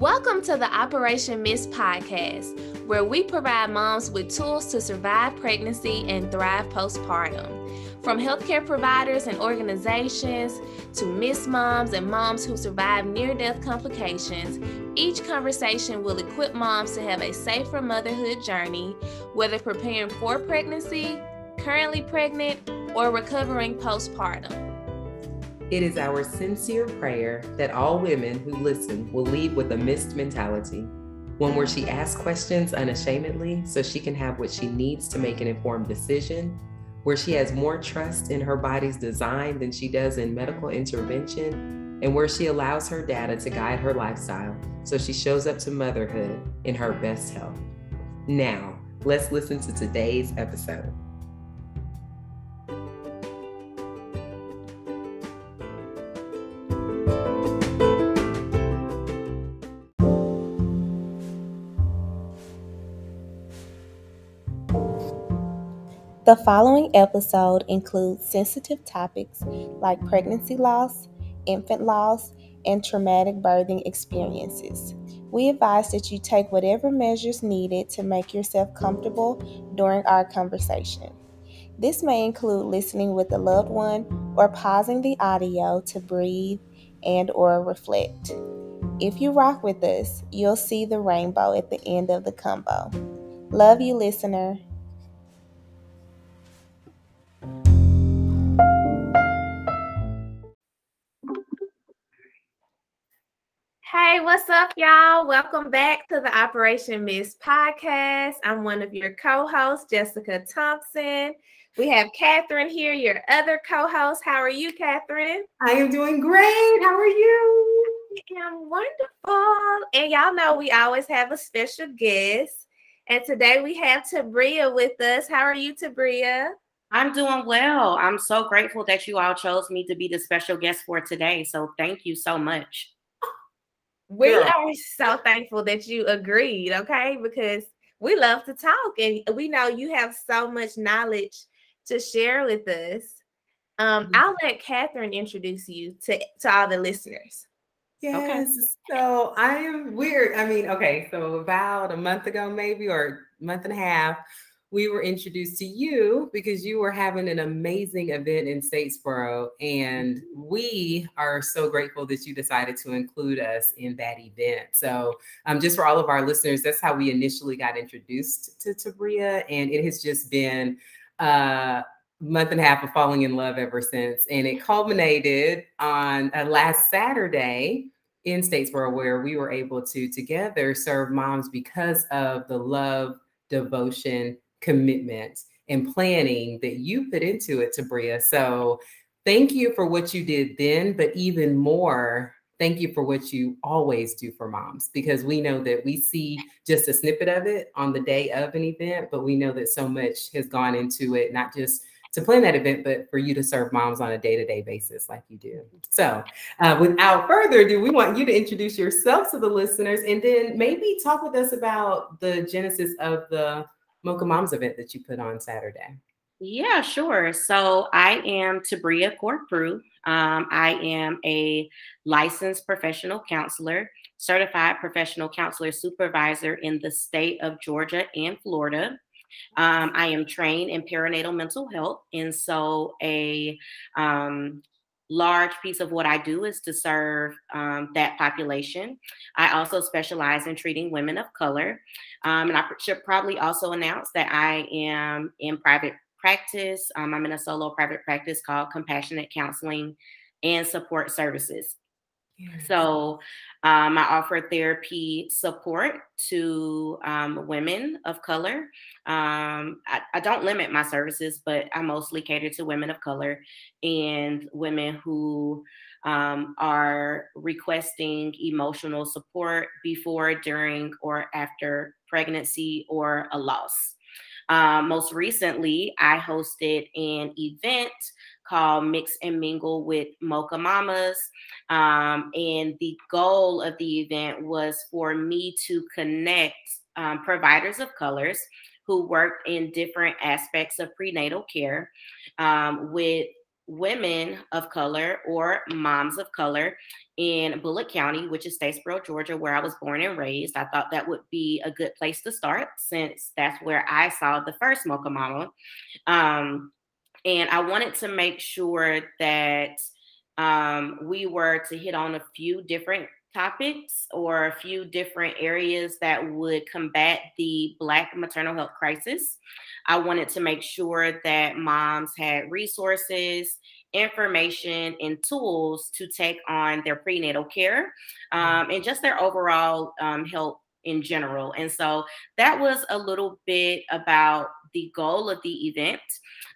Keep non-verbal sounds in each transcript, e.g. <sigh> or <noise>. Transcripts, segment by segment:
Welcome to the Operation MIST podcast, where we provide moms with tools to survive pregnancy and thrive postpartum. From healthcare providers and organizations to MIST Moms and moms who survive near death complications, each conversation will equip moms to have a safer motherhood journey, whether preparing for pregnancy, currently pregnant, or recovering postpartum. It is our sincere prayer that all women who listen will leave with a MIST mentality, one where she asks questions unashamedly so she can have what she needs to make an informed decision, where she has more trust in her body's design than she does in medical intervention, and where she allows her data to guide her lifestyle so she shows up to motherhood in her best health. Now, let's listen to today's episode. The following episode includes sensitive topics like pregnancy loss, infant loss, and traumatic birthing experiences. We advise that you take whatever measures needed to make yourself comfortable during our conversation. This may include listening with a loved one or pausing the audio to breathe and or reflect. If you rock with us, you'll see the rainbow at the end of the combo. Love you, listener. Hey, what's up, y'all? Welcome back to the Operation MIST podcast. I'm one of your co hosts, Jessica Thompson. We have Catherine here, your other co host. How are you, Catherine? I am doing great. How are you? I'm wonderful. And y'all know we always have a special guest. And today we have Tabria with us. How are you, Tabria? I'm doing well. I'm so grateful that you all chose me to be the special guest for today. So thank you so much. We Girl. are so thankful that you agreed, okay? Because we love to talk and we know you have so much knowledge to share with us. Um, mm-hmm. I'll let Catherine introduce you to, to all the listeners. Yes. Okay. So I am weird. I mean, okay, so about a month ago, maybe, or month and a half, we were introduced to you because you were having an amazing event in Statesboro. And we are so grateful that you decided to include us in that event. So, um, just for all of our listeners, that's how we initially got introduced to Tabria. And it has just been a month and a half of falling in love ever since. And it culminated on uh, last Saturday in Statesboro, where we were able to together serve moms because of the love, devotion, commitment and planning that you put into it, Tabria. So thank you for what you did then, but even more, thank you for what you always do for moms because we know that we see just a snippet of it on the day of an event, but we know that so much has gone into it, not just to plan that event, but for you to serve moms on a day to day basis like you do. So, uh, without further ado, we want you to introduce yourself to the listeners and then maybe talk with us about the genesis of the Mocha Moms event that you put on Saturday. Yeah, sure. So I am Tabria Corprew. Um, I am a licensed professional counselor, certified professional counselor supervisor in the state of Georgia and Florida. Um, I am trained in perinatal mental health, and so a um, large piece of what I do is to serve um, that population. I also specialize in treating women of color. Um, and I should probably also announce that I am in private practice. Um, I'm in a solo private practice called Compassionate Counseling and Support Services. So um, I offer therapy support to um, women of color. Um, I, I, don't limit my services, but I mostly cater to women of color and women who um, are requesting emotional support before, during, or after pregnancy or a loss. Um, most recently, I hosted an event called Mix and Mingle with Mocha Mamas. Um, and the goal of the event was for me to connect um, providers of colors who work in different aspects of prenatal care um, with women of color or moms of color in Bulloch County, which is Statesboro, Georgia, where I was born and raised. I thought that would be a good place to start since that's where I saw the first Mocha Mama. Um, and I wanted to make sure that um, we were to hit on a few different topics or a few different areas that would combat the Black maternal health crisis. I wanted to make sure that moms had resources, information, and tools to take on their prenatal care um, and just their overall um, health in general. And so that was a little bit about the goal of the event.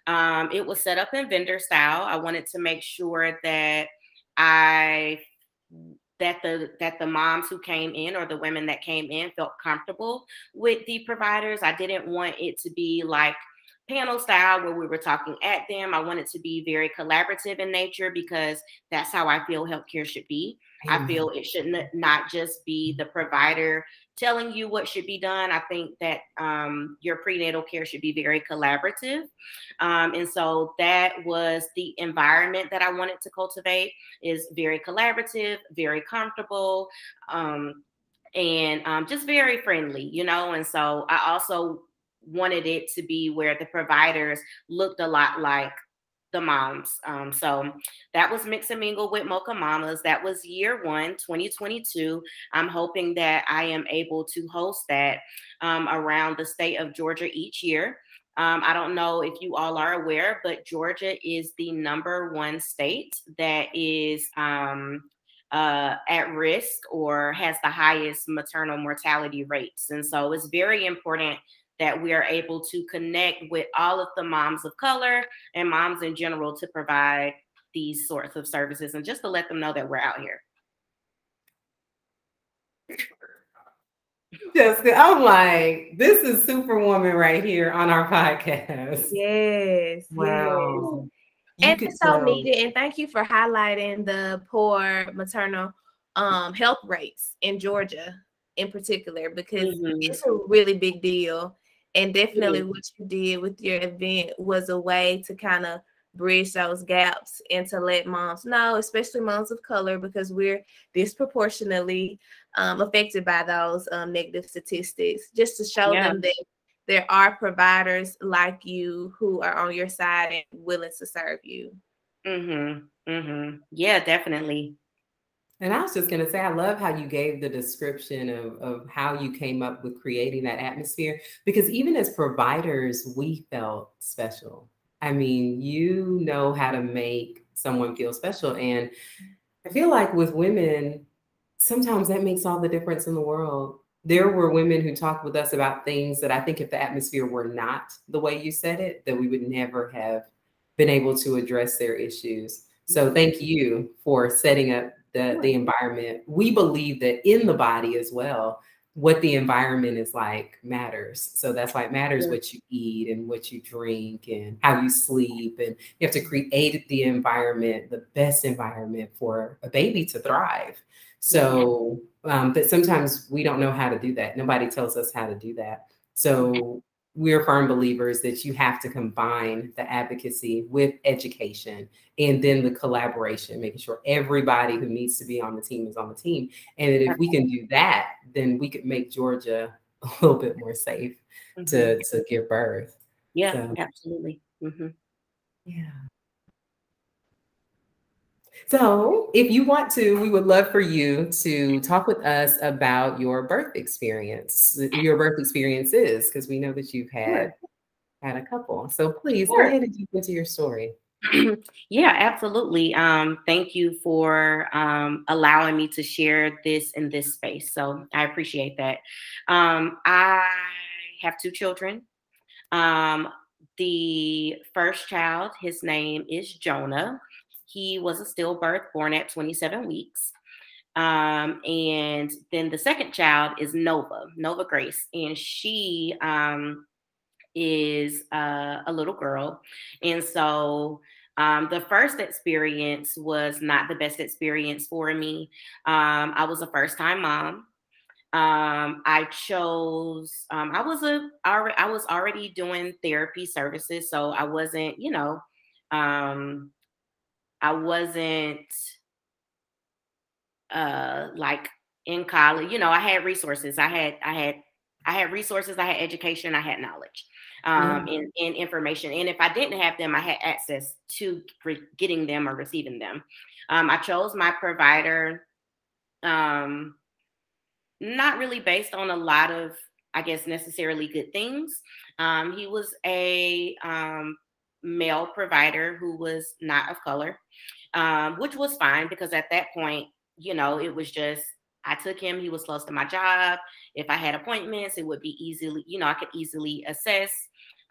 Um, it was set up in vendor style. I wanted to make sure that I that the that the moms who came in or the women that came in felt comfortable with the providers. I didn't want it to be like panel style where we were talking at them. I wanted to be very collaborative in nature because that's how I feel healthcare should be. I feel it should not just be the provider telling you what should be done. I think that um, your prenatal care should be very collaborative. Um, and so that was the environment that I wanted to cultivate is very collaborative, very comfortable. Um, and um, just very friendly, you know. And so I also wanted it to be where the providers looked a lot like the moms. Um, so that was Mix and Mingle with Mocha Mamas. That was year one, 2022. I'm hoping that I am able to host that um, around the state of Georgia each year. Um, I don't know if you all are aware, but Georgia is the number one state that is um, uh, at risk or has the highest maternal mortality rates. And so it's very important that we are able to connect with all of the moms of color and moms in general to provide these sorts of services and just to let them know that we're out here. Jessica, I'm like, this is Superwoman right here on our podcast. Yes. Wow. Yes. and it's so needed. And thank you for highlighting the poor maternal um, health rates in Georgia in particular because mm-hmm. it's a really big deal. And definitely mm-hmm. what you did with your event was a way to kind of bridge those gaps and to let moms know, especially moms of color, because we're disproportionately um, affected by those um, negative statistics, just to show yeah. them that there are providers like you who are on your side and willing to serve you. Mm-hmm. Mm-hmm. Yeah, definitely. And I was just going to say, I love how you gave the description of, of how you came up with creating that atmosphere, because even as providers, we felt special. I mean, you know how to make someone feel special. And I feel like with women, sometimes that makes all the difference in the world. There were women who talked with us about things that I think if the atmosphere were not the way you said it, that we would never have been able to address their issues. So mm-hmm. thank you for setting up the, the environment. We believe that in the body as well, what the environment is like matters. So that's why it matters what you eat and what you drink and how you sleep. And you have to create the environment, the best environment for a baby to thrive. So, um, but sometimes we don't know how to do that. Nobody tells us how to do that. So we're firm believers that you have to combine the advocacy with education and then the collaboration, making sure everybody who needs to be on the team is on the team. And that if we can do that, then we could make Georgia <laughs> a little bit more safe mm-hmm. to, to give birth. Yeah, so, absolutely. Mm-hmm. Yeah. So, if you want to, we would love for you to talk with us about your birth experience, your birth experiences, because we know that you've had had a couple. So, please sure. go ahead and jump into your story. <clears throat> yeah, absolutely. Um, thank you for um, allowing me to share this in this space. So, I appreciate that. Um, I have two children. Um, the first child, his name is Jonah. He was a stillbirth born at 27 weeks. Um, and then the second child is Nova, Nova Grace, and she um, is uh, a little girl. And so um, the first experience was not the best experience for me. Um, I was a first time mom. Um, I chose, um, I was a, I was already doing therapy services. So I wasn't, you know, I wasn't uh like in college. You know, I had resources. I had I had I had resources, I had education, I had knowledge um, mm-hmm. and, and, information. And if I didn't have them, I had access to re- getting them or receiving them. Um, I chose my provider um, not really based on a lot of, I guess, necessarily good things. Um, he was a um, male provider who was not of color, um, which was fine because at that point, you know, it was just I took him, he was close to my job. If I had appointments, it would be easily, you know, I could easily assess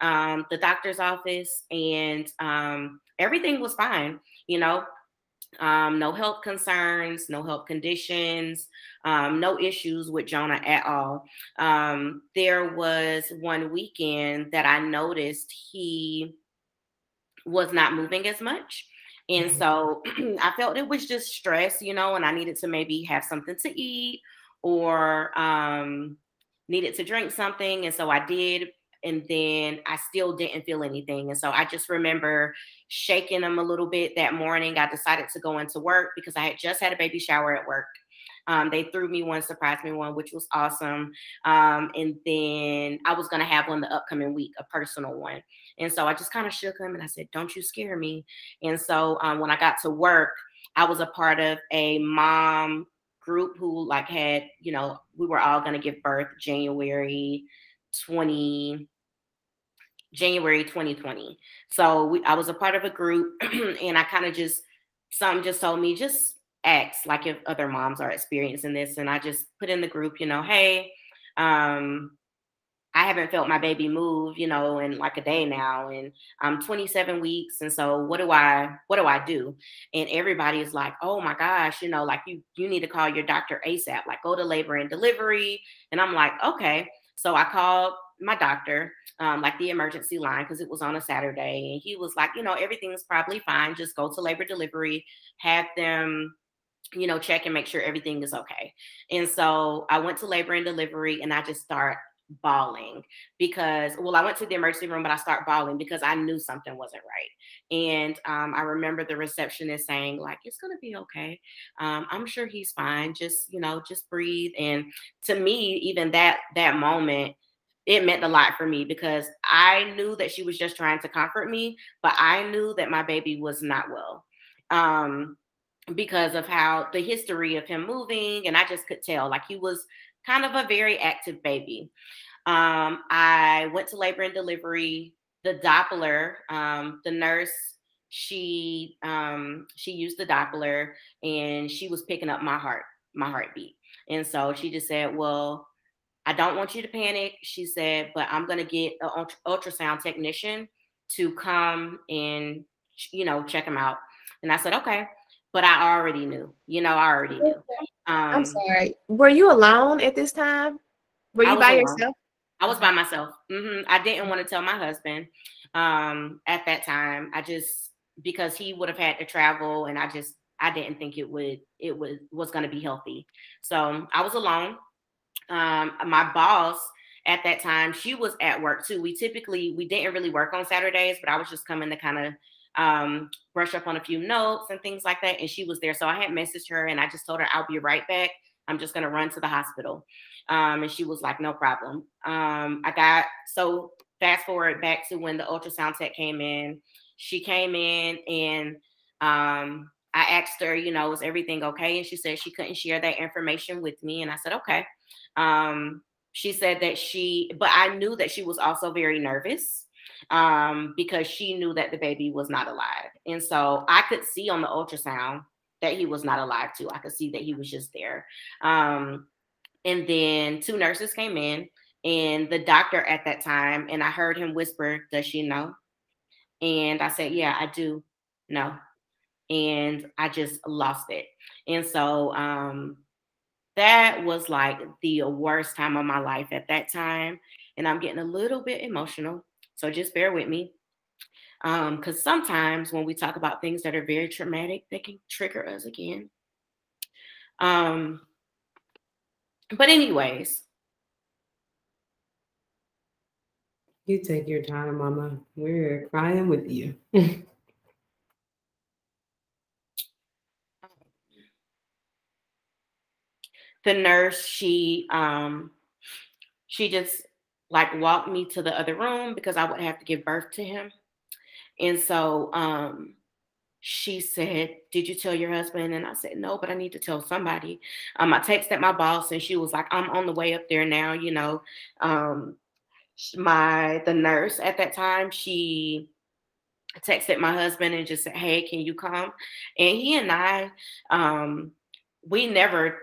um, the doctor's office and um, everything was fine, you know. Um, no health concerns, no health conditions, um, no issues with Jonah at all. Um, there was one weekend that I noticed he was not moving as much. And mm-hmm. so <clears throat> I felt it was just stress, you know, and I needed to maybe have something to eat or um, needed to drink something. And so I did. And then I still didn't feel anything. And so I just remember shaking them a little bit that morning. I decided to go into work because I had just had a baby shower at work. Um, they threw me one, surprised me one, which was awesome. Um, and then I was going to have one the upcoming week, a personal one. And so I just kind of shook him and I said, Don't you scare me. And so um, when I got to work, I was a part of a mom group who like had, you know, we were all going to give birth January 20 January 2020. So we, I was a part of a group <clears throat> and I kind of just something just told me just ask like if other moms are experiencing this and I just put in the group, you know, hey, um I haven't felt my baby move, you know, in like a day now, and I'm 27 weeks, and so what do I what do I do? And everybody is like, oh my gosh, you know, like you you need to call your doctor ASAP, like go to labor and delivery. And I'm like, okay. So I called my doctor, um, like the emergency line, because it was on a Saturday, and he was like, you know, everything's probably fine. Just go to labor delivery, have them you know, check and make sure everything is okay. And so I went to labor and delivery and I just start bawling because well i went to the emergency room but i start bawling because i knew something wasn't right. And um, i remember the receptionist saying like it's gonna be okay. Um, i'm sure he's fine. Just you know just breathe. And to me even that that moment it meant a lot for me because i knew that she was just trying to comfort me but i knew that my baby was not well um, because of how the history of him moving and i just could tell like he was kind of a very active baby. Um, I went to labor and delivery. The Doppler, um, the nurse, she um, she used the Doppler and she was picking up my heart, my heartbeat. And so she just said, "Well, I don't want you to panic." She said, "But I'm going to get an ultrasound technician to come and you know check him out." And I said, "Okay." But I already knew, you know, I already knew. Um, I'm sorry. Were you alone at this time? Were you by alone. yourself? I was by myself. Mm-hmm. I didn't want to tell my husband um, at that time. I just because he would have had to travel, and I just I didn't think it would it was was going to be healthy. So I was alone. Um, my boss at that time she was at work too. We typically we didn't really work on Saturdays, but I was just coming to kind of um, brush up on a few notes and things like that. And she was there. So I had messaged her and I just told her, I'll be right back. I'm just going to run to the hospital. Um, and she was like, no problem. Um, I got, so fast forward back to when the ultrasound tech came in. She came in and um, I asked her, you know, was everything okay? And she said she couldn't share that information with me. And I said, okay. Um, she said that she, but I knew that she was also very nervous um, because she knew that the baby was not alive. And so I could see on the ultrasound that he was not alive too. I could see that he was just there. Um, and then two nurses came in, and the doctor at that time, and I heard him whisper, Does she know? And I said, Yeah, I do know. And I just lost it. And so um, that was like the worst time of my life at that time. And I'm getting a little bit emotional so just bear with me. Because um, sometimes when we talk about things that are very traumatic, they can trigger us again. Um, but, anyways. You take your time, Mama. We're crying with you. <laughs> the nurse she um she just like walked me to the other room because I would have to give birth to him. And so um she said, Did you tell your husband? And I said, No, but I need to tell somebody. Um, I texted my boss and she was like, I'm on the way up there now, you know. Um, my the nurse at that time, she texted my husband and just said, Hey, can you come? And he and I, um, we never,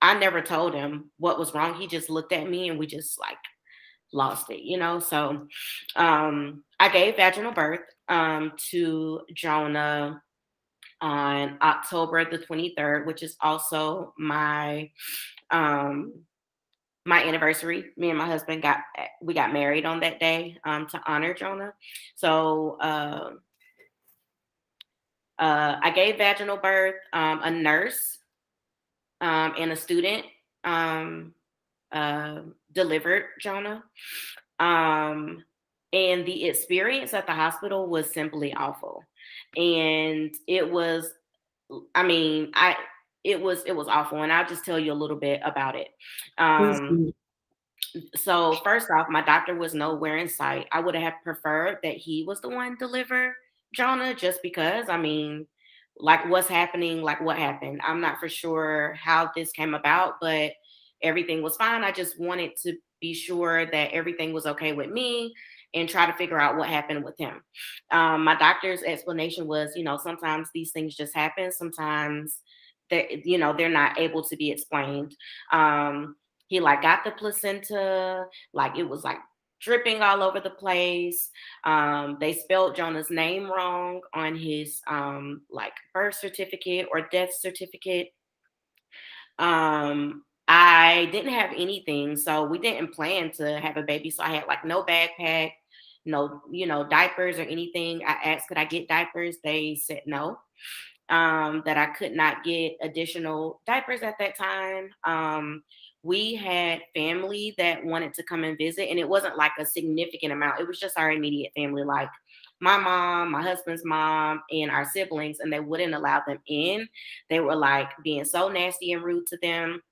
I never told him what was wrong. He just looked at me and we just like lost it, you know. So um I gave vaginal birth um to Jonah on October the 23rd, which is also my um my anniversary. Me and my husband got we got married on that day um, to honor Jonah. So uh, uh, I gave vaginal birth. Um, a nurse um, and a student um, uh, delivered Jonah. Um, and the experience at the hospital was simply awful. And it was, I mean, I it was it was awful and i'll just tell you a little bit about it um, so first off my doctor was nowhere in sight i would have preferred that he was the one deliver jonah just because i mean like what's happening like what happened i'm not for sure how this came about but everything was fine. I just wanted to be sure that everything was okay with me and try to figure out what happened with him. Um, my doctor's explanation was you know sometimes these things just happen. Sometimes that you know they're not able to be explained. Um he like got the placenta like it was like dripping all over the place. Um they spelled jonah's name wrong on his um like birth certificate or death certificate. Um i didn't have anything so we didn't plan to have a baby so i had like no backpack no you know diapers or anything i asked could i get diapers they said no um, that I could not get additional diapers at that time. Um, we had family that wanted to come and visit, and it wasn't like a significant amount. It was just our immediate family, like my mom, my husband's mom, and our siblings, and they wouldn't allow them in. They were like being so nasty and rude to them.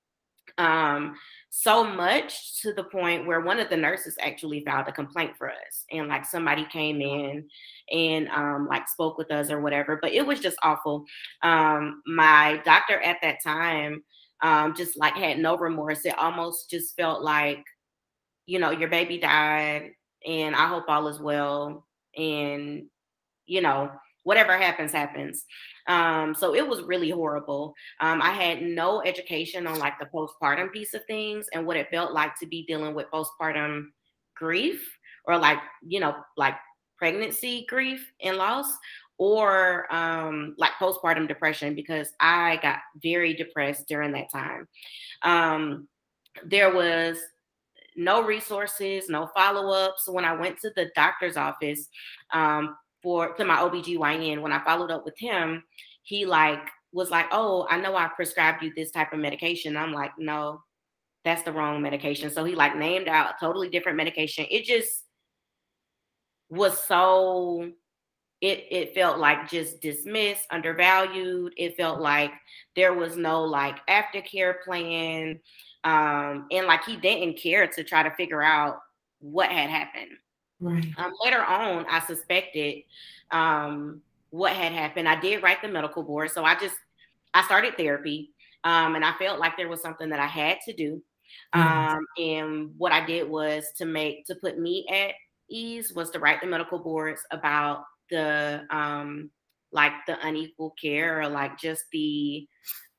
Um, so much to the point where one of the nurses actually filed a complaint for us. And like somebody came in and um like spoke with us or whatever but it was just awful. Um my doctor at that time um just like had no remorse. It almost just felt like you know your baby died and i hope all is well. And you know whatever happens happens um, so it was really horrible. Um, I had no education on like the postpartum piece of things and what it felt like to be dealing with postpartum grief or like, you know, like pregnancy grief and loss or um, like postpartum depression because I got very depressed during that time. Um, there was no resources, no follow ups. When I went to the doctor's office, um, for to my OBGYN when I followed up with him, he like was like, "Oh, I know I prescribed you this type of medication." I'm like, "No, that's the wrong medication." So he like named out a totally different medication. It just was so it it felt like just dismissed, undervalued. It felt like there was no like aftercare plan. Um, and like he didn't care to try to figure out what had happened. Right. Um, later on, I suspected um, what had happened. I did write the medical board, so I just I started therapy, um, and I felt like there was something that I had to do. Mm-hmm. Um, and what I did was to make to put me at ease was to write the medical boards about the um, like the unequal care or like just the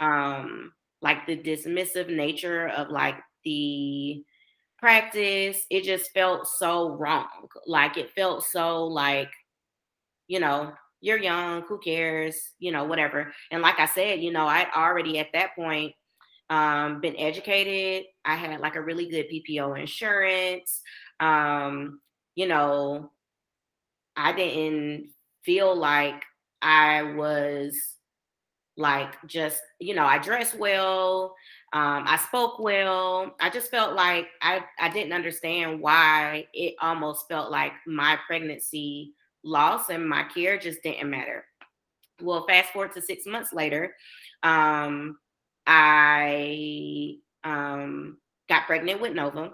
um, like the dismissive nature of like the practice, it just felt so wrong. Like it felt so like, you know, you're young, who cares, you know, whatever. And like I said, you know, I already at that point um, been educated. I had like a really good PPO insurance. Um, you know, I didn't feel like I was like just, you know, I dress well. Um, I spoke well. I just felt like I, I didn't understand why it almost felt like my pregnancy loss and my care just didn't matter. Well, fast forward to six months later, um, I um, got pregnant with Nova.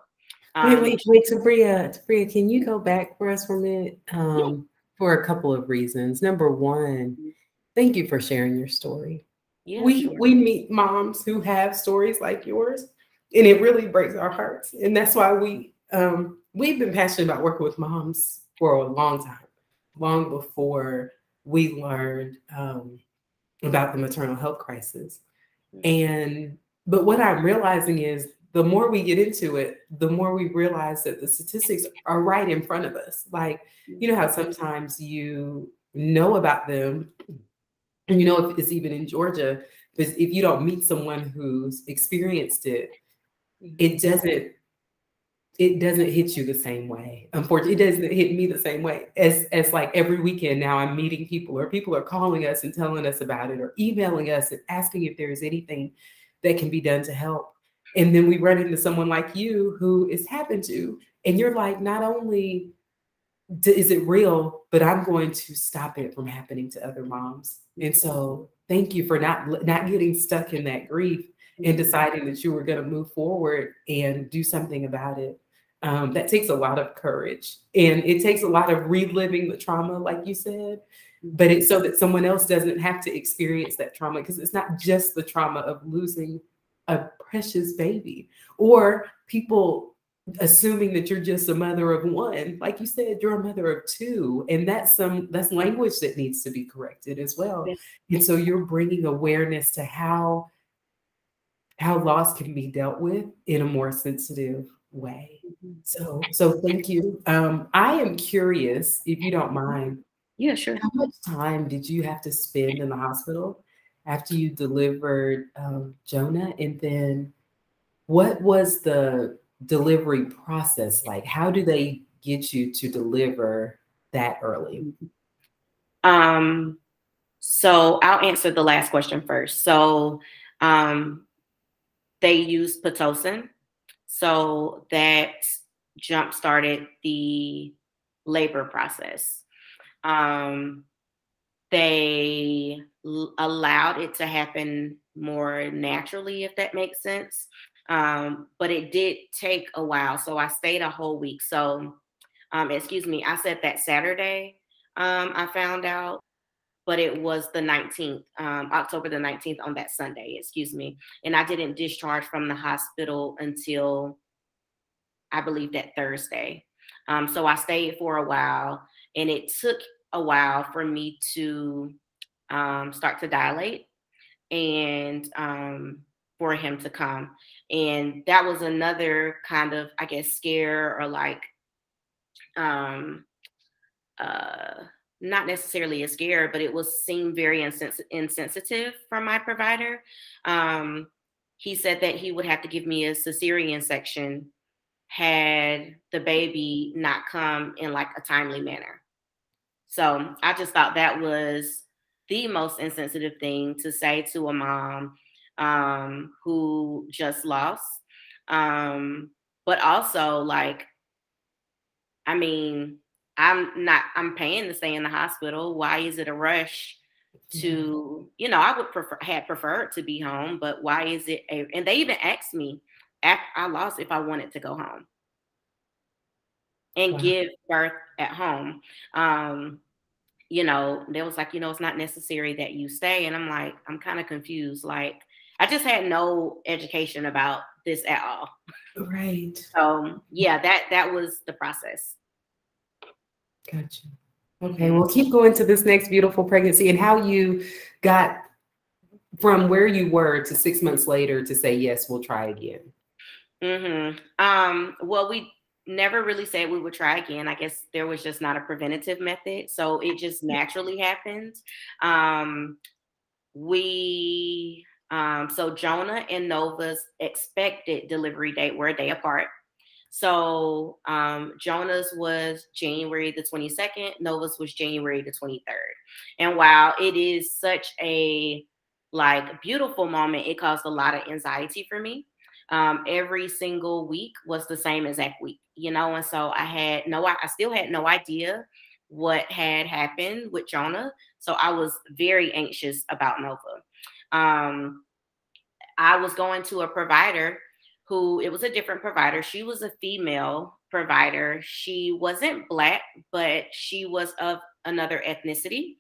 Um, wait, wait, wait, Tabria, Tabria, can you go back for us for a minute? Um, yeah. For a couple of reasons. Number one, thank you for sharing your story. Yeah, we sure. we meet moms who have stories like yours, and it really breaks our hearts. And that's why we um, we've been passionate about working with moms for a long time, long before we learned um, about the maternal health crisis. Mm-hmm. And but what I'm realizing is the more we get into it, the more we realize that the statistics are right in front of us. Like, you know how sometimes you know about them, you know if it's even in Georgia, if you don't meet someone who's experienced it, it doesn't it doesn't hit you the same way. Unfortunately, it doesn't hit me the same way as as like every weekend now I'm meeting people or people are calling us and telling us about it or emailing us and asking if there is anything that can be done to help. And then we run into someone like you who it's happened to, and you're like, not only is it real, but I'm going to stop it from happening to other moms. And so, thank you for not not getting stuck in that grief and deciding that you were going to move forward and do something about it. Um, that takes a lot of courage, and it takes a lot of reliving the trauma, like you said. But it's so that someone else doesn't have to experience that trauma because it's not just the trauma of losing a precious baby or people assuming that you're just a mother of one. Like you said you're a mother of two and that's some that's language that needs to be corrected as well. And so you're bringing awareness to how how loss can be dealt with in a more sensitive way. Mm-hmm. so so thank you. Um i am curious if you don't mind yeah sure. how much time did you have to spend in the hospital after you delivered um, Jonah? And then what was the delivery process like? How do they get you to deliver that early? Um, so I'll answer the last question first. So um, they use Pitocin. So that jump started the labor process. Um, they l- allowed it to happen more naturally, if that makes sense. Um, but it did take a while. So I stayed a whole week. So, um, excuse me, I said that Saturday um, I found out, but it was the 19th, um, October the 19th on that Sunday, excuse me. And I didn't discharge from the hospital until I believe that Thursday. Um, so I stayed for a while and it took a while for me to um, start to dilate and for him to come. And that was another kind of, I guess, scare or like, um, uh, not necessarily a scare, but it was seemed very insens- insensitive from my provider. Um, he said that he would have to give me a cesarean section had the baby not come in like a timely manner. So I just thought that was the most insensitive thing to say to a mom um, who just lost. Um, but also, like, I mean, I'm not, I'm paying to stay in the hospital. Why is it a rush? to you know i would prefer had preferred to be home but why is it a, and they even asked me after i lost if i wanted to go home and wow. give birth at home. Um, you know, they was like, you know, it's not necessary that you stay. And I'm like, I'm kind of confused. Like, I just had no education about this at all. Right. So yeah, that that was the process. Gotcha. Okay, we'll keep going to this next beautiful pregnancy and how you got from where you were to six months later to say yes, we'll try again. Mm-hmm. Um, well, we never really said we would try again. I guess there was just not a preventative method. So it just naturally happened. Um, we, um, so Jonah and Nova's expected delivery date were a day apart. So um, Jonah's was January the 22nd, Nova's was January the 23rd. And while it is such a like beautiful moment, it caused a lot of anxiety for me um, every single week was the same exact week, you know. And so I had no, I still had no idea what had happened with Jonah. So I was very anxious about Nova. Um, I was going to a provider who it was a different provider. She was a female provider. She wasn't black, but she was of another ethnicity.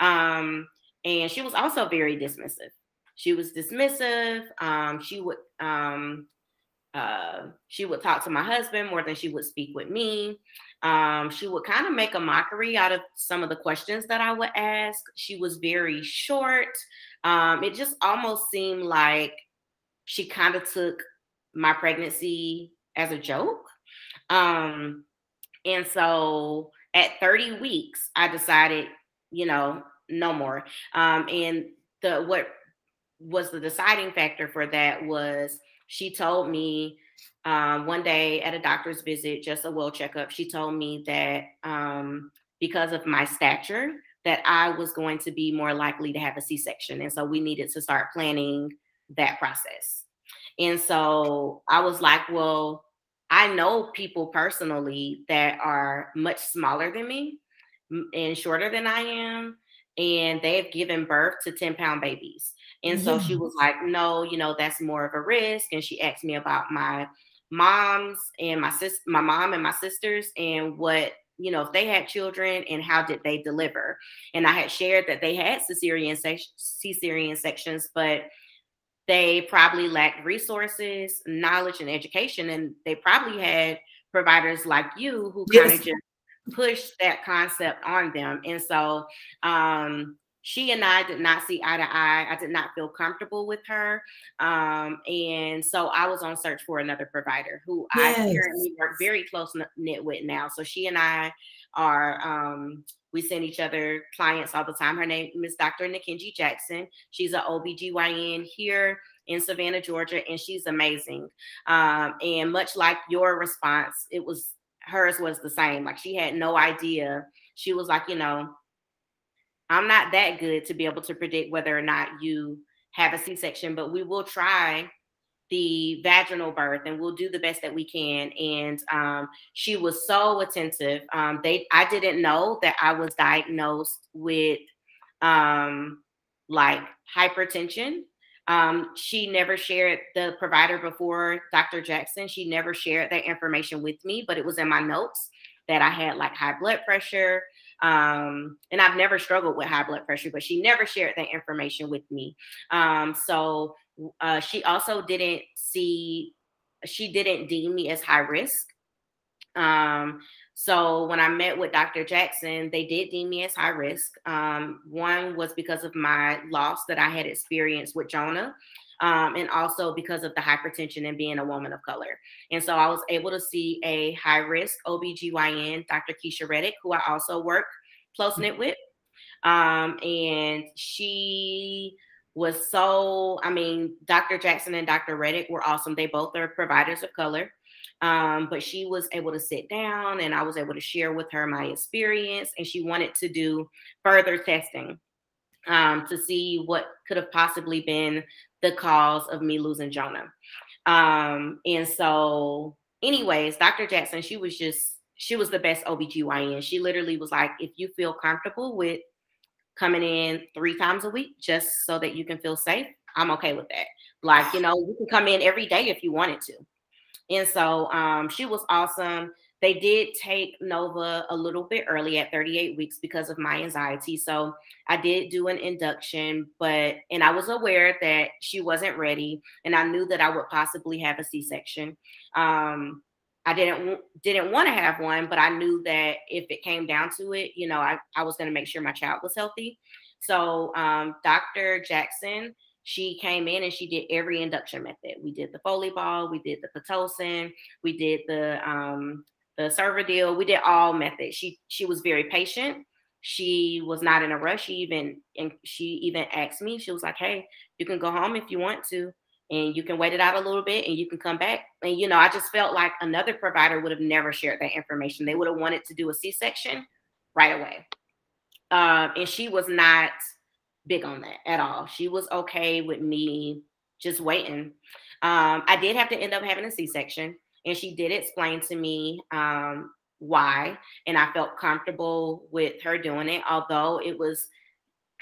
Um, and she was also very dismissive. She was dismissive. Um, she would um, uh, she would talk to my husband more than she would speak with me. Um, she would kind of make a mockery out of some of the questions that I would ask. She was very short. Um, it just almost seemed like she kind of took my pregnancy as a joke. Um, and so at 30 weeks, I decided, you know, no more. Um, and the what was the deciding factor for that was she told me um, one day at a doctor's visit, just a well checkup, she told me that um, because of my stature, that I was going to be more likely to have a C-section, and so we needed to start planning that process. And so I was like, well, I know people personally that are much smaller than me and shorter than I am, and they've given birth to 10 pound babies. And so she was like, no, you know, that's more of a risk. And she asked me about my moms and my sis, my mom and my sisters, and what you know if they had children and how did they deliver. And I had shared that they had cesarean cesarean sections, but they probably lacked resources, knowledge, and education, and they probably had providers like you who kind of just pushed that concept on them. And so um, she and I did not see eye to eye. I did not feel comfortable with her. Um, and so I was on search for another provider who yes. I currently work very close knit with now. So she and I are um, we send each other clients all the time. Her name is Dr. Nikenji Jackson. She's an OBGYN here in Savannah, Georgia, and she's amazing. Um, and much like your response, it was hers was the same. Like she had no idea. She was like, you know, I'm not that good to be able to predict whether or not you have a C section, but we will try the vaginal birth and we'll do the best that we can. And um, she was so attentive. Um, they, I didn't know that I was diagnosed with um, like hypertension. Um, she never shared the provider before Dr. Jackson. She never shared that information with me, but it was in my notes that I had like high blood pressure, um, and I've never struggled with high blood pressure, but she never shared that information with me. Um, so uh, she also didn't see, she didn't deem me as high risk. Um, so when I met with Dr. Jackson, they did deem me as high risk. Um, one was because of my loss that I had experienced with Jonah. Um, and also because of the hypertension and being a woman of color. And so I was able to see a high risk OBGYN, Dr. Keisha Reddick, who I also work close knit with. Um, and she was so, I mean, Dr. Jackson and Dr. Reddick were awesome. They both are providers of color. Um, but she was able to sit down and I was able to share with her my experience. And she wanted to do further testing um, to see what could have possibly been the cause of me losing Jonah. Um, and so, anyways, Dr. Jackson, she was just, she was the best OBGYN. She literally was like, if you feel comfortable with coming in three times a week just so that you can feel safe, I'm okay with that. Like, you know, you can come in every day if you wanted to. And so um, she was awesome. They did take Nova a little bit early at 38 weeks because of my anxiety. So I did do an induction, but and I was aware that she wasn't ready, and I knew that I would possibly have a C-section. Um, I didn't didn't want to have one, but I knew that if it came down to it, you know, I, I was going to make sure my child was healthy. So um, Dr. Jackson, she came in and she did every induction method. We did the Foley ball, we did the Pitocin, we did the um, the Cervidil. We did all methods. She she was very patient. She was not in a rush. She even and she even asked me. She was like, "Hey, you can go home if you want to, and you can wait it out a little bit, and you can come back." And you know, I just felt like another provider would have never shared that information. They would have wanted to do a C-section right away, um, and she was not big on that at all. She was okay with me just waiting. Um, I did have to end up having a C-section and she did explain to me um, why, and I felt comfortable with her doing it, although it was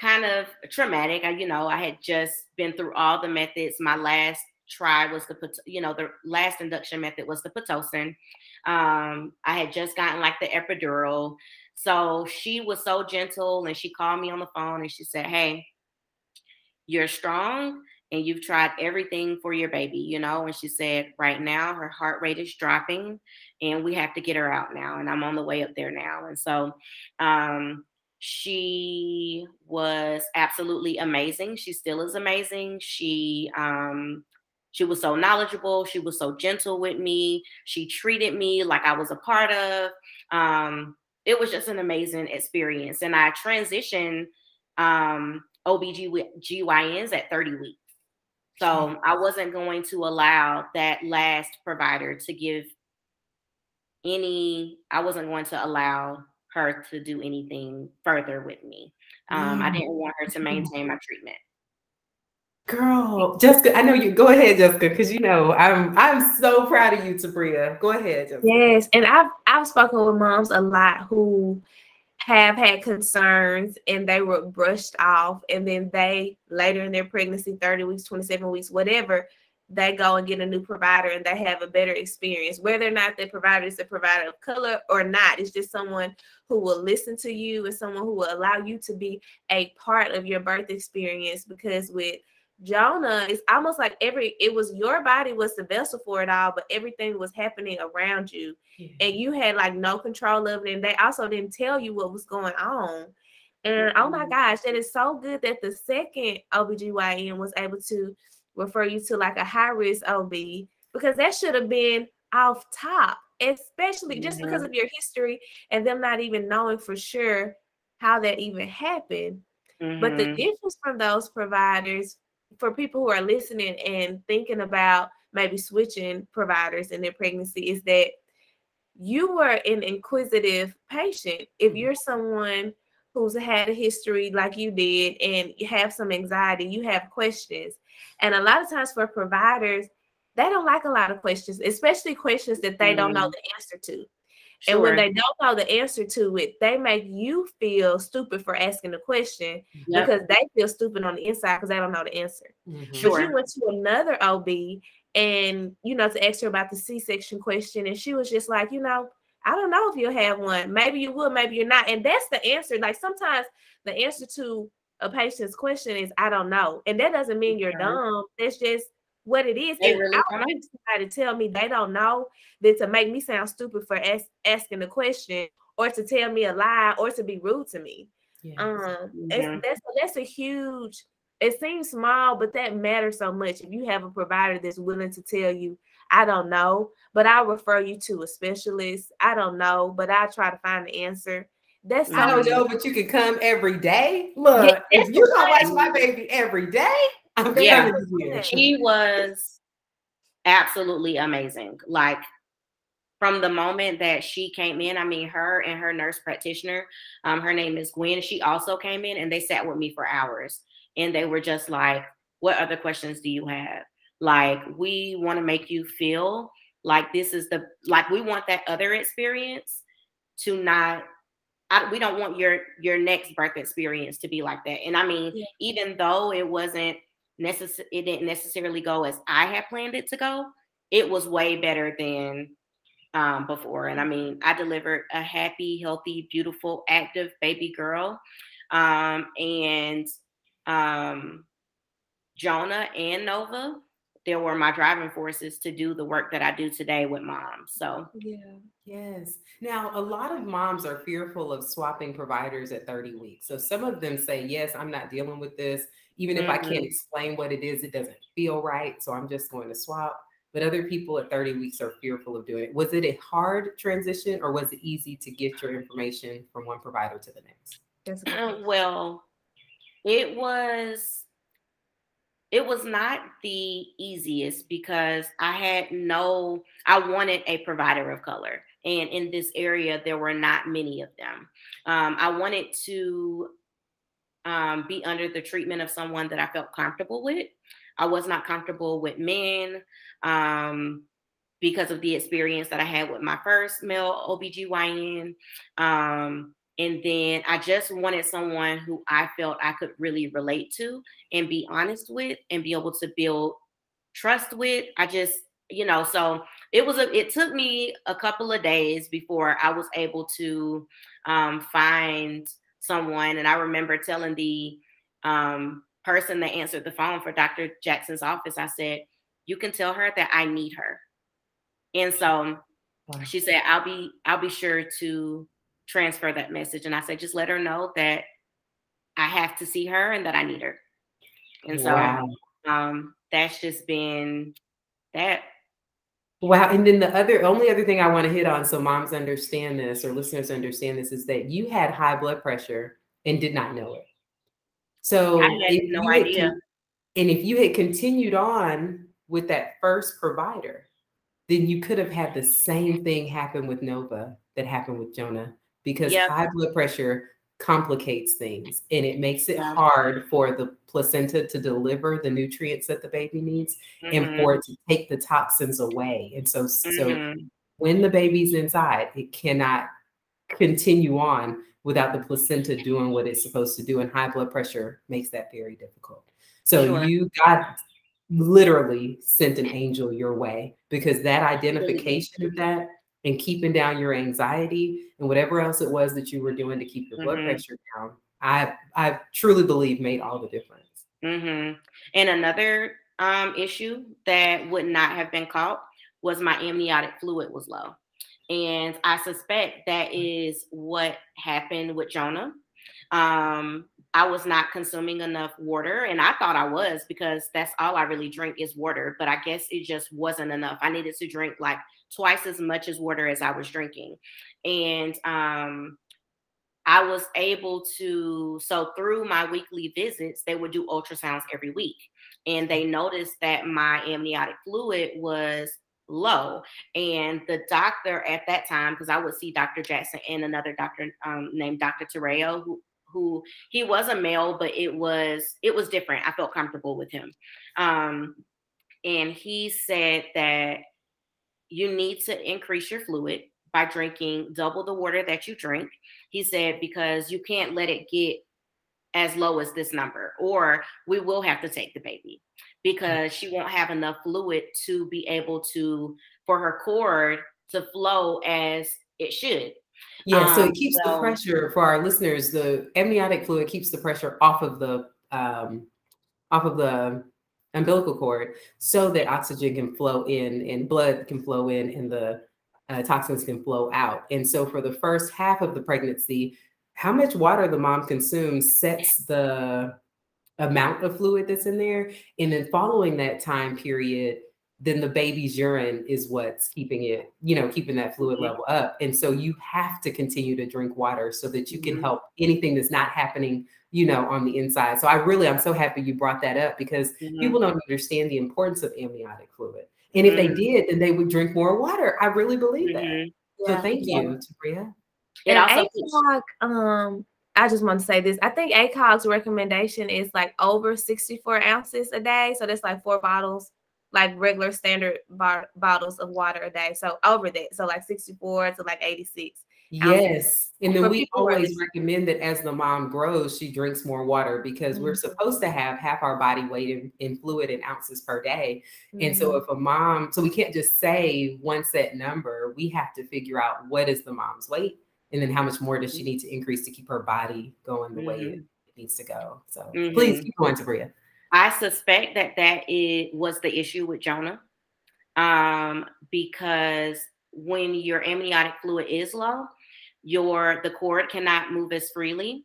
kind of traumatic. I, you know, I had just been through all the methods. My last try was the, you know, the last induction method was the Pitocin. Um, I had just gotten like the epidural. So she was so gentle and she called me on the phone and she said, Hey, you're strong and you've tried everything for your baby, you know? And she said, right now her heart rate is dropping and we have to get her out now. And I'm on the way up there now. And so, um, she was absolutely amazing. She still is amazing. She um she was so knowledgeable, she was so gentle with me. She treated me like I was a part of. Um it was just an amazing experience and I transitioned um OBGYNs at 30 weeks. So I wasn't going to allow that last provider to give any, I wasn't going to allow her to do anything further with me. Um, mm. I didn't want her to maintain my treatment. Girl, Jessica, I know you. Go ahead, Jessica, because you know I'm I'm so proud of you, Tabria. Go ahead, Jessica. Yes, and I've I've spoken with moms a lot who have had concerns and they were brushed off, and then they later in their pregnancy, 30 weeks, 27 weeks, whatever, they go and get a new provider and they have a better experience. Whether or not the provider is a provider of color or not, it's just someone who will listen to you and someone who will allow you to be a part of your birth experience. Because with Jonah, it's almost like every it was your body was the vessel for it all, but everything was happening around you, yeah. and you had like no control of it. And they also didn't tell you what was going on. And oh my mm-hmm. gosh, that is so good that the second OBGYN was able to refer you to like a high risk OB because that should have been off top, especially mm-hmm. just because of your history and them not even knowing for sure how that even happened. Mm-hmm. But the mm-hmm. difference from those providers for people who are listening and thinking about maybe switching providers in their pregnancy is that you were an inquisitive patient. If mm-hmm. you're someone who's had a history like you did and you have some anxiety, you have questions. And a lot of times for providers, they don't like a lot of questions, especially questions that they mm. don't know mm-hmm. the answer to. Sure. And when they don't know the answer to it, they make you feel stupid for asking the question yep. because they feel stupid on the inside because they don't know the answer. Mm-hmm. Sure. But you went to another OB and you know to ask her about the C-section question, and she was just like, you know, I don't know if you'll have one. Maybe you will, maybe you're not. And that's the answer. Like sometimes the answer to a patient's question is I don't know. And that doesn't mean you're dumb. That's just what it is. They really I want somebody to tell me they don't know than to make me sound stupid for as- asking the question or to tell me a lie or to be rude to me. Yes. Um, yeah. that's that's a huge. It seems small, but that matters so much. If you have a provider that's willing to tell you, I don't know, but I'll refer you to a specialist. I don't know, but I'll try to find the answer. That's I don't know, but you can come every day. Look, yeah, if you don't watch my baby every day, I'm yeah, she was absolutely amazing. Like from the moment that she came in, I mean, her and her nurse practitioner, um, her name is Gwen. She also came in and they sat with me for hours, and they were just like, "What other questions do you have?" Like, we want to make you feel like this is the like we want that other experience to not I, we don't want your your next birth experience to be like that. And I mean, yeah. even though it wasn't necessary, it didn't necessarily go as I had planned it to go. It was way better than um, before. And I mean, I delivered a happy, healthy, beautiful, active baby girl. Um, and um, Jonah and Nova there were my driving forces to do the work that I do today with moms. So, yeah, yes. Now, a lot of moms are fearful of swapping providers at 30 weeks. So, some of them say, Yes, I'm not dealing with this. Even if mm-hmm. I can't mm-hmm. explain what it is, it doesn't feel right. So, I'm just going to swap. But other people at 30 weeks are fearful of doing it. Was it a hard transition or was it easy to get your information from one provider to the next? <clears throat> Well, it was it was not the easiest because I had no, I wanted a provider of color. And in this area, there were not many of them. Um, I wanted to um, be under the treatment of someone that I felt comfortable with. I was not comfortable with men um, because of the experience that I had with my first male OBGYN. Um, and then I just wanted someone who I felt I could really relate to and be honest with and be able to build trust with. I just, you know, so it was a it took me a couple of days before I was able to um, find someone. And I remember telling the um, person that answered the phone for Dr. Jackson's office, I said, You can tell her that I need her. And so she said, I'll be, I'll be sure to transfer that message. And I said, just let her know that I have to see her and that I need her. And so wow. um, that's just been that. Wow. And then the other only other thing I want to hit on so moms understand this or listeners understand this is that you had high blood pressure and did not know it. So I had no idea. Had, and if you had continued on with that first provider, then you could have had the same thing happen with Nova that happened with Jonah because yep. high blood pressure complicates things and it makes it yeah. hard for the placenta to deliver the nutrients that the baby needs mm-hmm. and for it to take the toxins away. And so, mm-hmm. so when the baby's inside, it cannot continue on without the placenta doing what it's supposed to do. And high blood pressure makes that very difficult. So sure. you got literally sent an angel your way because that identification of that and keeping down your anxiety and whatever else it was that you were doing to keep your mm-hmm. blood pressure down, I I truly believe made all the difference. Mm-hmm. And another um, issue that would not have been caught was my amniotic fluid was low. And I suspect that is what happened with Jonah. Um, I was not consuming enough water, and I thought I was because that's all I really drink is water. But I guess it just wasn't enough. I needed to drink like twice as much as water as I was drinking. And um, I was able to, so through my weekly visits, they would do ultrasounds every week. And they noticed that my amniotic fluid was low. And the doctor at that time, because I would see Dr. Jackson and another doctor um, named Dr. Terreo, who who he was a male, but it was it was different. I felt comfortable with him. Um, and he said that you need to increase your fluid by drinking double the water that you drink. He said, because you can't let it get as low as this number, or we will have to take the baby because she won't have enough fluid to be able to, for her cord to flow as it should. Yeah, so it um, keeps so, the pressure for our listeners. The amniotic fluid keeps the pressure off of the um, off of the umbilical cord so that oxygen can flow in and blood can flow in and the uh, toxins can flow out. And so for the first half of the pregnancy, how much water the mom consumes sets the amount of fluid that's in there. And then following that time period, then the baby's urine is what's keeping it, you know, keeping that fluid mm-hmm. level up. And so you have to continue to drink water so that you can mm-hmm. help anything that's not happening you know, on the inside. So I really, I'm so happy you brought that up because mm-hmm. people don't understand the importance of amniotic fluid. And if mm-hmm. they did, then they would drink more water. I really believe that. Mm-hmm. So thank yeah. you, Tabria. And also ACOG, um, I just want to say this. I think ACOG's recommendation is like over 64 ounces a day. So that's like four bottles, like regular standard bar- bottles of water a day. So over that. So like 64 to like 86. Yes. And then we always recommend that as the mom grows, she drinks more water because mm-hmm. we're supposed to have half our body weight in, in fluid in ounces per day. Mm-hmm. And so mm-hmm. if a mom, so we can't just say one set number, we have to figure out what is the mom's weight and then how much more does she need to increase to keep her body going the mm-hmm. way it, mm-hmm. needs to go. So please mm-hmm. keep going, Tabria. I suspect that that is, was the issue with Jonah um, because when your amniotic fluid is low, your the cord cannot move as freely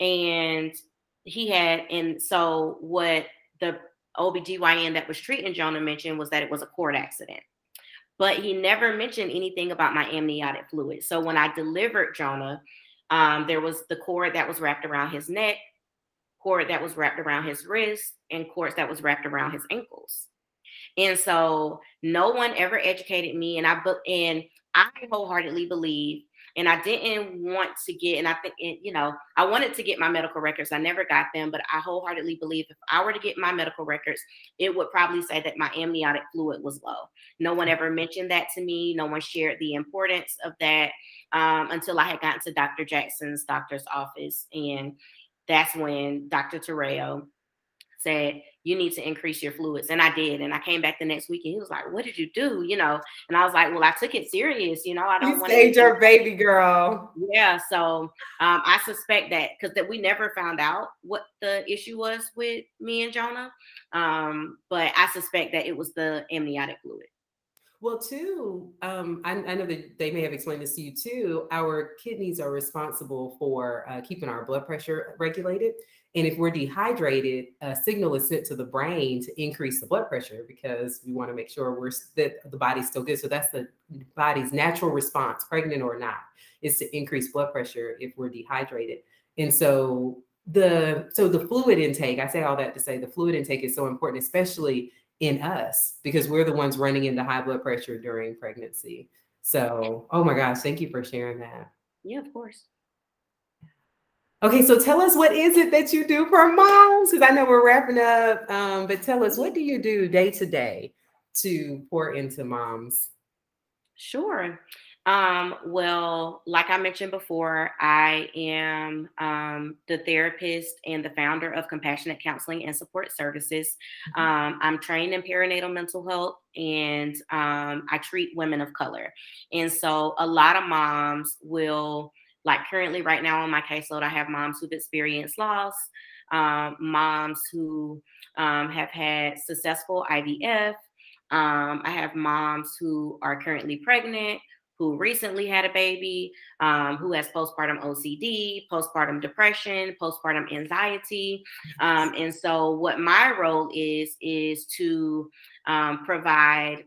and he had and so what the OBGYN that was treating Jonah mentioned was that it was a cord accident. But he never mentioned anything about my amniotic fluid. So when I delivered Jonah, um, there was the cord that was wrapped around his neck, cord that was wrapped around his wrist, and cords that was wrapped around his ankles. And so no one ever educated me, and I and I wholeheartedly believe and I didn't want to get, and I think, you know, I wanted to get my medical records. I never got them, but I wholeheartedly believe if I were to get my medical records, it would probably say that my amniotic fluid was low. No one ever mentioned that to me. No one shared the importance of that um, until I had gotten to Dr. Jackson's doctor's office. And that's when Dr. Terrell said, you need to increase your fluids. And I did. And I came back the next week and he was like, What did you do? You know, and I was like, Well, I took it serious. You know, I don't want to your baby girl. Yeah. So um, I suspect that because that we never found out what the issue was with me and Jonah. Um, but I suspect that it was the amniotic fluid. Well, too, um, I, I, know that they may have explained this to you too. Our kidneys are responsible for uh, keeping our blood pressure regulated. And if we're dehydrated, a signal is sent to the brain to increase the blood pressure because we want to make sure we're that the body's still good. So that's the body's natural response, pregnant or not, is to increase blood pressure if we're dehydrated. And so the so the fluid intake, I say all that to say the fluid intake is so important, especially in us, because we're the ones running into high blood pressure during pregnancy. So, oh my gosh, thank you for sharing that. Yeah, of course. Okay, so tell us what is it that you do for moms? Because I know we're wrapping up, um, but tell us what do you do day to day to pour into moms? Sure. Um, well, like I mentioned before, I am um, the therapist and the founder of Compassionate Counseling and Support Services. Mm-hmm. Um, I'm trained in perinatal mental health and um, I treat women of color. And so a lot of moms will like currently right now on my caseload, I have moms who've experienced loss, um, moms who um, have had successful IVF. Um, I have moms who are currently pregnant, who recently had a baby, um, who has postpartum OCD, postpartum depression, postpartum anxiety. Um, and so, what my role is, is to um, provide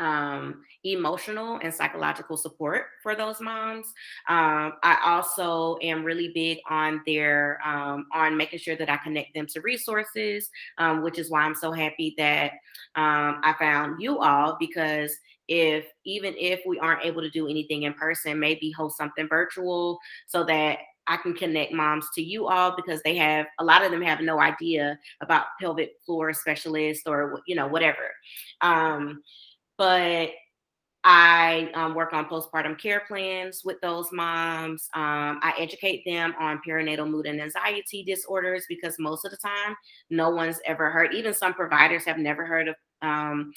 um, emotional and psychological support for those moms. Um, I also am really big on their um, on making sure that I connect them to resources, um, which is why I'm so happy that um, I found you all because if even if we aren't able to do anything in person, maybe host something virtual so that I can connect moms to you all because they have a lot of them have no idea about pelvic floor specialists or you know whatever. Um, but I um, work on postpartum care plans with those moms. Um, I educate them on perinatal mood and anxiety disorders because most of the time, no one's ever heard. Even some providers have never heard of um,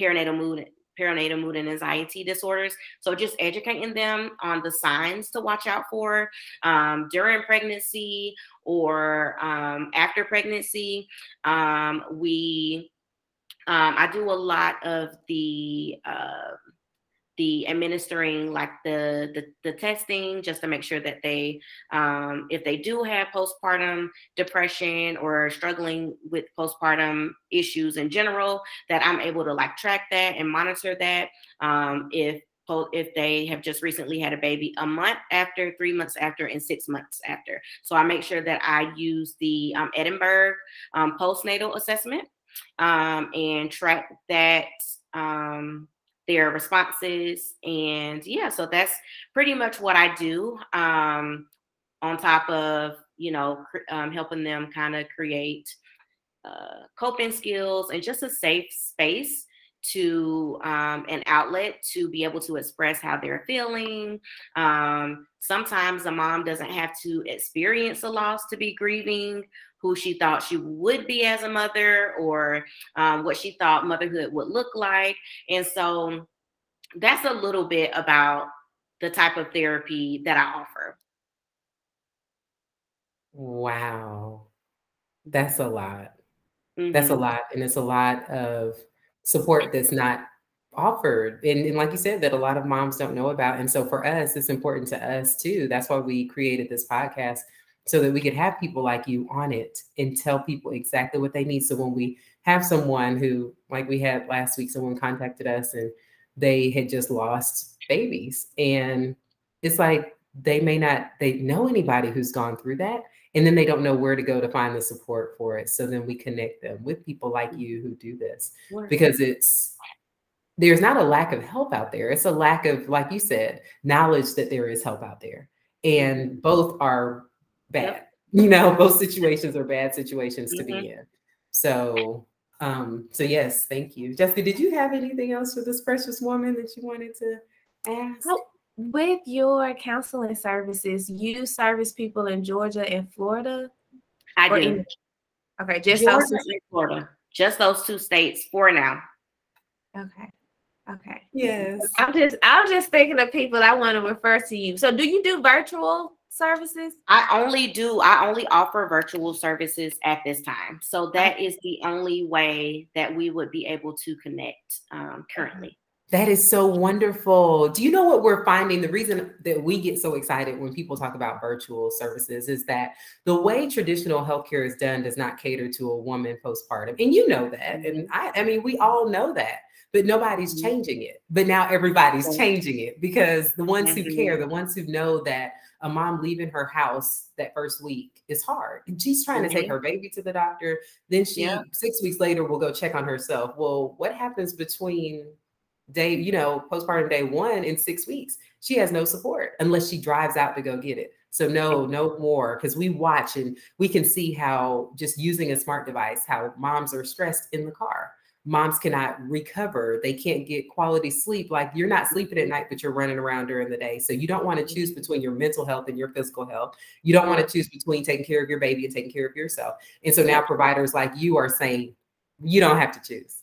perinatal mood perinatal mood and anxiety disorders. So just educating them on the signs to watch out for um, during pregnancy or um, after pregnancy. Um, we um, I do a lot of the uh, the administering like the, the, the testing just to make sure that they um, if they do have postpartum depression or struggling with postpartum issues in general that i'm able to like track that and monitor that um, if if they have just recently had a baby a month after, three months after, and six months after. So I make sure that I use the um, Edinburgh um, postnatal assessment um, and track that um, their responses. And yeah, so that's pretty much what I do. Um, on top of you know um, helping them kind of create uh, coping skills and just a safe space to um, an outlet to be able to express how they're feeling. Um, sometimes a mom doesn't have to experience a loss to be grieving who she thought she would be as a mother or um, what she thought motherhood would look like. And so that's a little bit about the type of therapy that I offer. Wow. That's a lot. Mm-hmm. That's a mm-hmm. lot. And it's a lot of support that's not offered. And, and, like you said, that a lot of moms don't know about. And so for us, it's important to us too. That's why we created this podcast so that we could have people like you on it and tell people exactly what they need. So when we have someone who, like we had last week, someone contacted us and they had just lost babies. And it's like they may not, they know anybody who's gone through that. And then they don't know where to go to find the support for it. So then we connect them with people like you who do this because it's there's not a lack of help out there. It's a lack of, like you said, knowledge that there is help out there. And both are bad. Yep. <laughs> You know, both situations are bad situations mm-hmm. to be mm-hmm. in. So um, so yes, thank you. Jessica, did you have anything else for this precious woman that you wanted to ask? With your counseling services, you service people in Georgia and Florida? I do. In, okay, just Georgia those and Florida. Just those two states for now. Okay. Okay. Yes. I'm just I'm just thinking of people I want to refer to you. So do you do virtual services? I only do, I only offer virtual services at this time. So that is the only way that we would be able to connect um, currently. That is so wonderful. Do you know what we're finding? The reason that we get so excited when people talk about virtual services is that the way traditional healthcare is done does not cater to a woman postpartum. And you know that. And mm-hmm. I, I mean, we all know that but nobody's mm-hmm. changing it. But now everybody's changing it because the ones who care, the ones who know that a mom leaving her house that first week is hard. And she's trying mm-hmm. to take mm-hmm. her baby to the doctor. Then she yeah. six weeks later will go check on herself. Well, what happens between day, you know, postpartum day one in six weeks? She has no support unless she drives out to go get it. So no, no more because we watch and we can see how just using a smart device, how moms are stressed in the car moms cannot recover. They can't get quality sleep. Like you're not sleeping at night, but you're running around during the day. So you don't want to mm-hmm. choose between your mental health and your physical health. You don't want to choose between taking care of your baby and taking care of yourself. And so now providers like you are saying, you don't have to choose.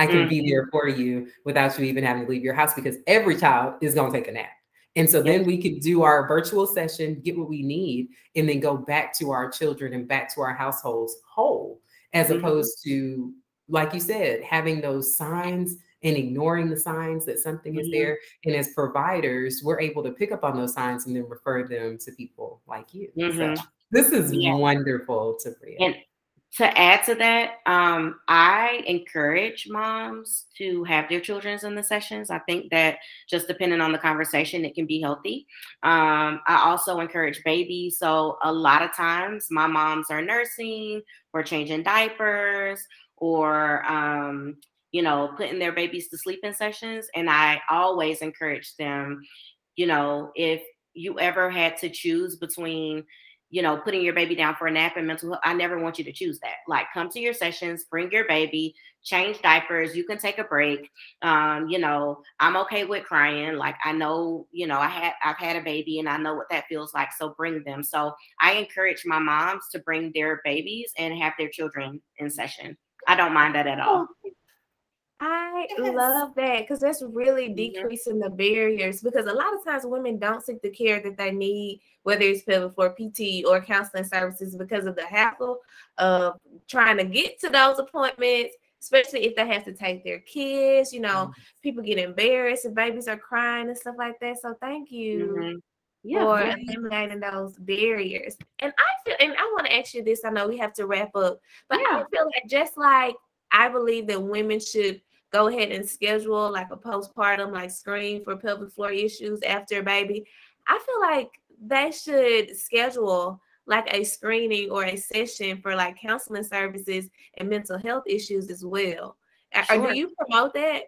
I can mm-hmm. be there for you without you even having to leave your house because every child is going to take a nap. And so then we can do our virtual session, get what we need, and then go back to our children and back to our households whole, as mm-hmm. opposed to like you said, having those signs and ignoring the signs that something mm-hmm. is there. And as providers, we're able to pick up on those signs and then refer them to people like you. Mm-hmm. So this is yeah. wonderful to read. To add to that, um, I encourage moms to have their children's in the sessions. I think that just depending on the conversation, it can be healthy. Um, I also encourage babies. So a lot of times, my moms are nursing or changing diapers or um, you know putting their babies to sleep in sessions and i always encourage them you know if you ever had to choose between you know putting your baby down for a nap and mental health i never want you to choose that. Like come to your sessions bring your baby change diapers you can take a break. Um, you know i'm okay with crying like i know you know i had i've had a baby and i know what that feels like so bring them. So i encourage my moms to bring their babies and have their children in session. I don't mind that at all. Oh, I yes. love that because that's really decreasing the barriers because a lot of times women don't seek the care that they need, whether it's pelvic floor PT or counseling services, because of the hassle of trying to get to those appointments, especially if they have to take their kids. You know, mm-hmm. people get embarrassed and babies are crying and stuff like that. So thank you. Mm-hmm. Yeah, for yeah. eliminating those barriers. And I feel, and I want to ask you this. I know we have to wrap up, but yeah. I feel like just like I believe that women should go ahead and schedule like a postpartum like screen for pelvic floor issues after baby. I feel like they should schedule like a screening or a session for like counseling services and mental health issues as well. Sure. Do you promote that?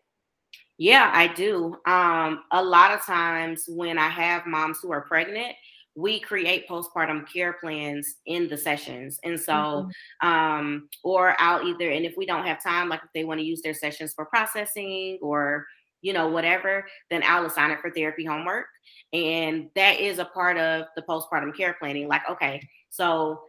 Yeah, I do. Um, a lot of times when I have moms who are pregnant, we create postpartum care plans in the sessions. And so, mm-hmm. um, or I'll either, and if we don't have time, like if they want to use their sessions for processing or, you know, whatever, then I'll assign it for therapy homework. And that is a part of the postpartum care planning. Like, okay, so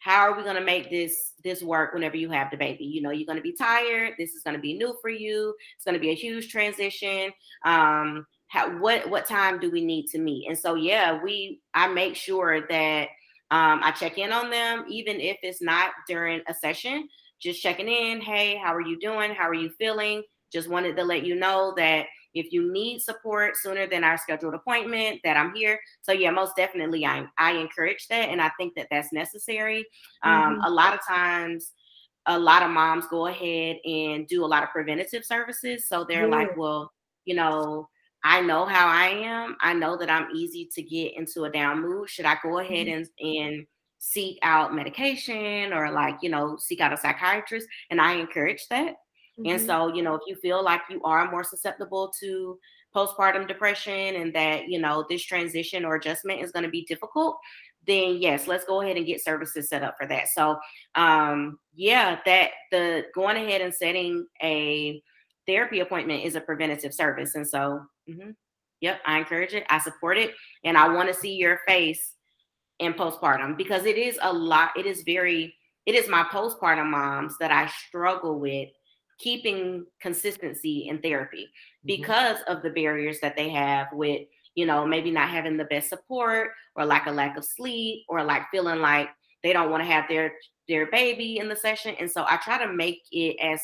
how are we going to make this this work whenever you have the baby you know you're going to be tired this is going to be new for you it's going to be a huge transition um how, what what time do we need to meet and so yeah we i make sure that um, i check in on them even if it's not during a session just checking in hey how are you doing how are you feeling just wanted to let you know that if you need support sooner than our scheduled appointment, that I'm here. So yeah, most definitely, I I encourage that, and I think that that's necessary. Um, mm-hmm. A lot of times, a lot of moms go ahead and do a lot of preventative services. So they're yeah. like, well, you know. I know how I am. I know that I'm easy to get into a down mood. Should I go ahead mm-hmm. and and seek out medication or like you know seek out a psychiatrist and i encourage that Mm-hmm. And so, you know, if you feel like you are more susceptible to postpartum depression and that, you know, this transition or adjustment is going to be difficult, then yes, let's go ahead and get services set up for that. So, um, yeah, that the going ahead and setting a therapy appointment is a preventative service. And so, mm-hmm, yep, I encourage it. I support it. And I want to see your face in postpartum because it is a lot. It is very, it is my postpartum moms that I struggle with keeping consistency in therapy mm-hmm. because of the barriers that they have with you know maybe not having the best support or like a lack of sleep or like feeling like they don't want to have their their baby in the session and so i try to make it as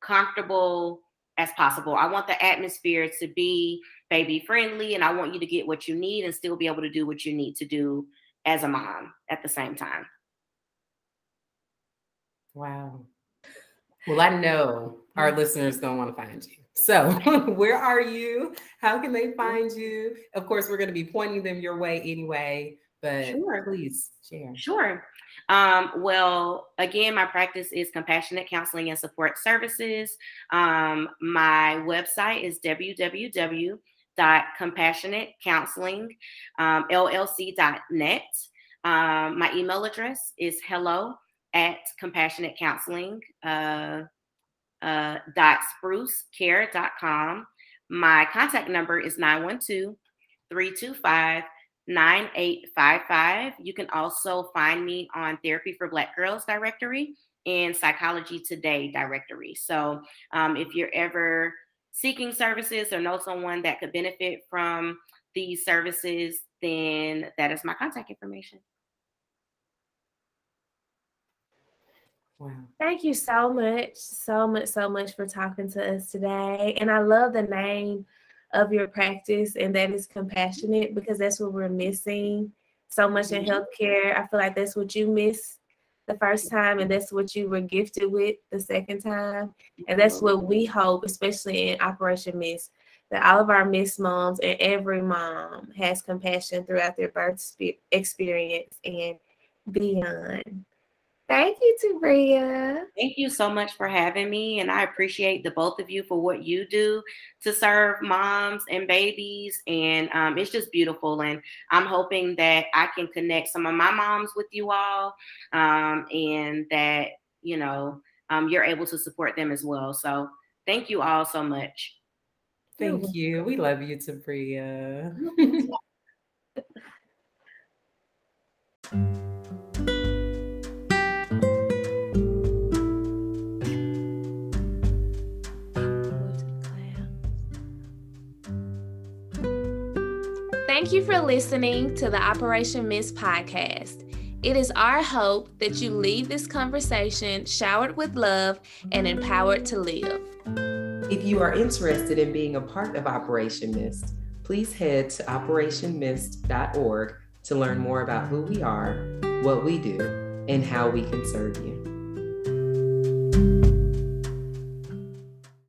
comfortable as possible i want the atmosphere to be baby friendly and i want you to get what you need and still be able to do what you need to do as a mom at the same time wow well, I know our mm-hmm. listeners don't want to find you. So, <laughs> where are you? How can they find you? Of course, we're going to be pointing them your way anyway, but sure. please share. Sure. Um, well, again, my practice is compassionate counseling and support services. Um, my website is www.compassionatecounselingllc.net. Um, um, my email address is hello at compassionate counseling uh, uh, dot sprucecare.com. My contact number is 912 325 9855. You can also find me on Therapy for Black Girls directory and Psychology Today directory. So um, if you're ever seeking services or know someone that could benefit from these services, then that is my contact information. Wow. Thank you so much, so much, so much for talking to us today. And I love the name of your practice, and that is compassionate because that's what we're missing so much in mm-hmm. healthcare. I feel like that's what you missed the first time, and that's what you were gifted with the second time. And that's what we hope, especially in Operation MIST, that all of our Miss moms and every mom has compassion throughout their birth experience and beyond. Thank you, Tabria. Thank you so much for having me. And I appreciate the both of you for what you do to serve moms and babies. And um, it's just beautiful. And I'm hoping that I can connect some of my moms with you all um, and that, you know, um, you're able to support them as well. So thank you all so much. Thank you. We love you, Tabria. <laughs> Thank you for listening to the Operation MIST podcast. It is our hope that you leave this conversation showered with love and empowered to live. If you are interested in being a part of Operation MIST, please head to operationmist.org to learn more about who we are, what we do, and how we can serve you.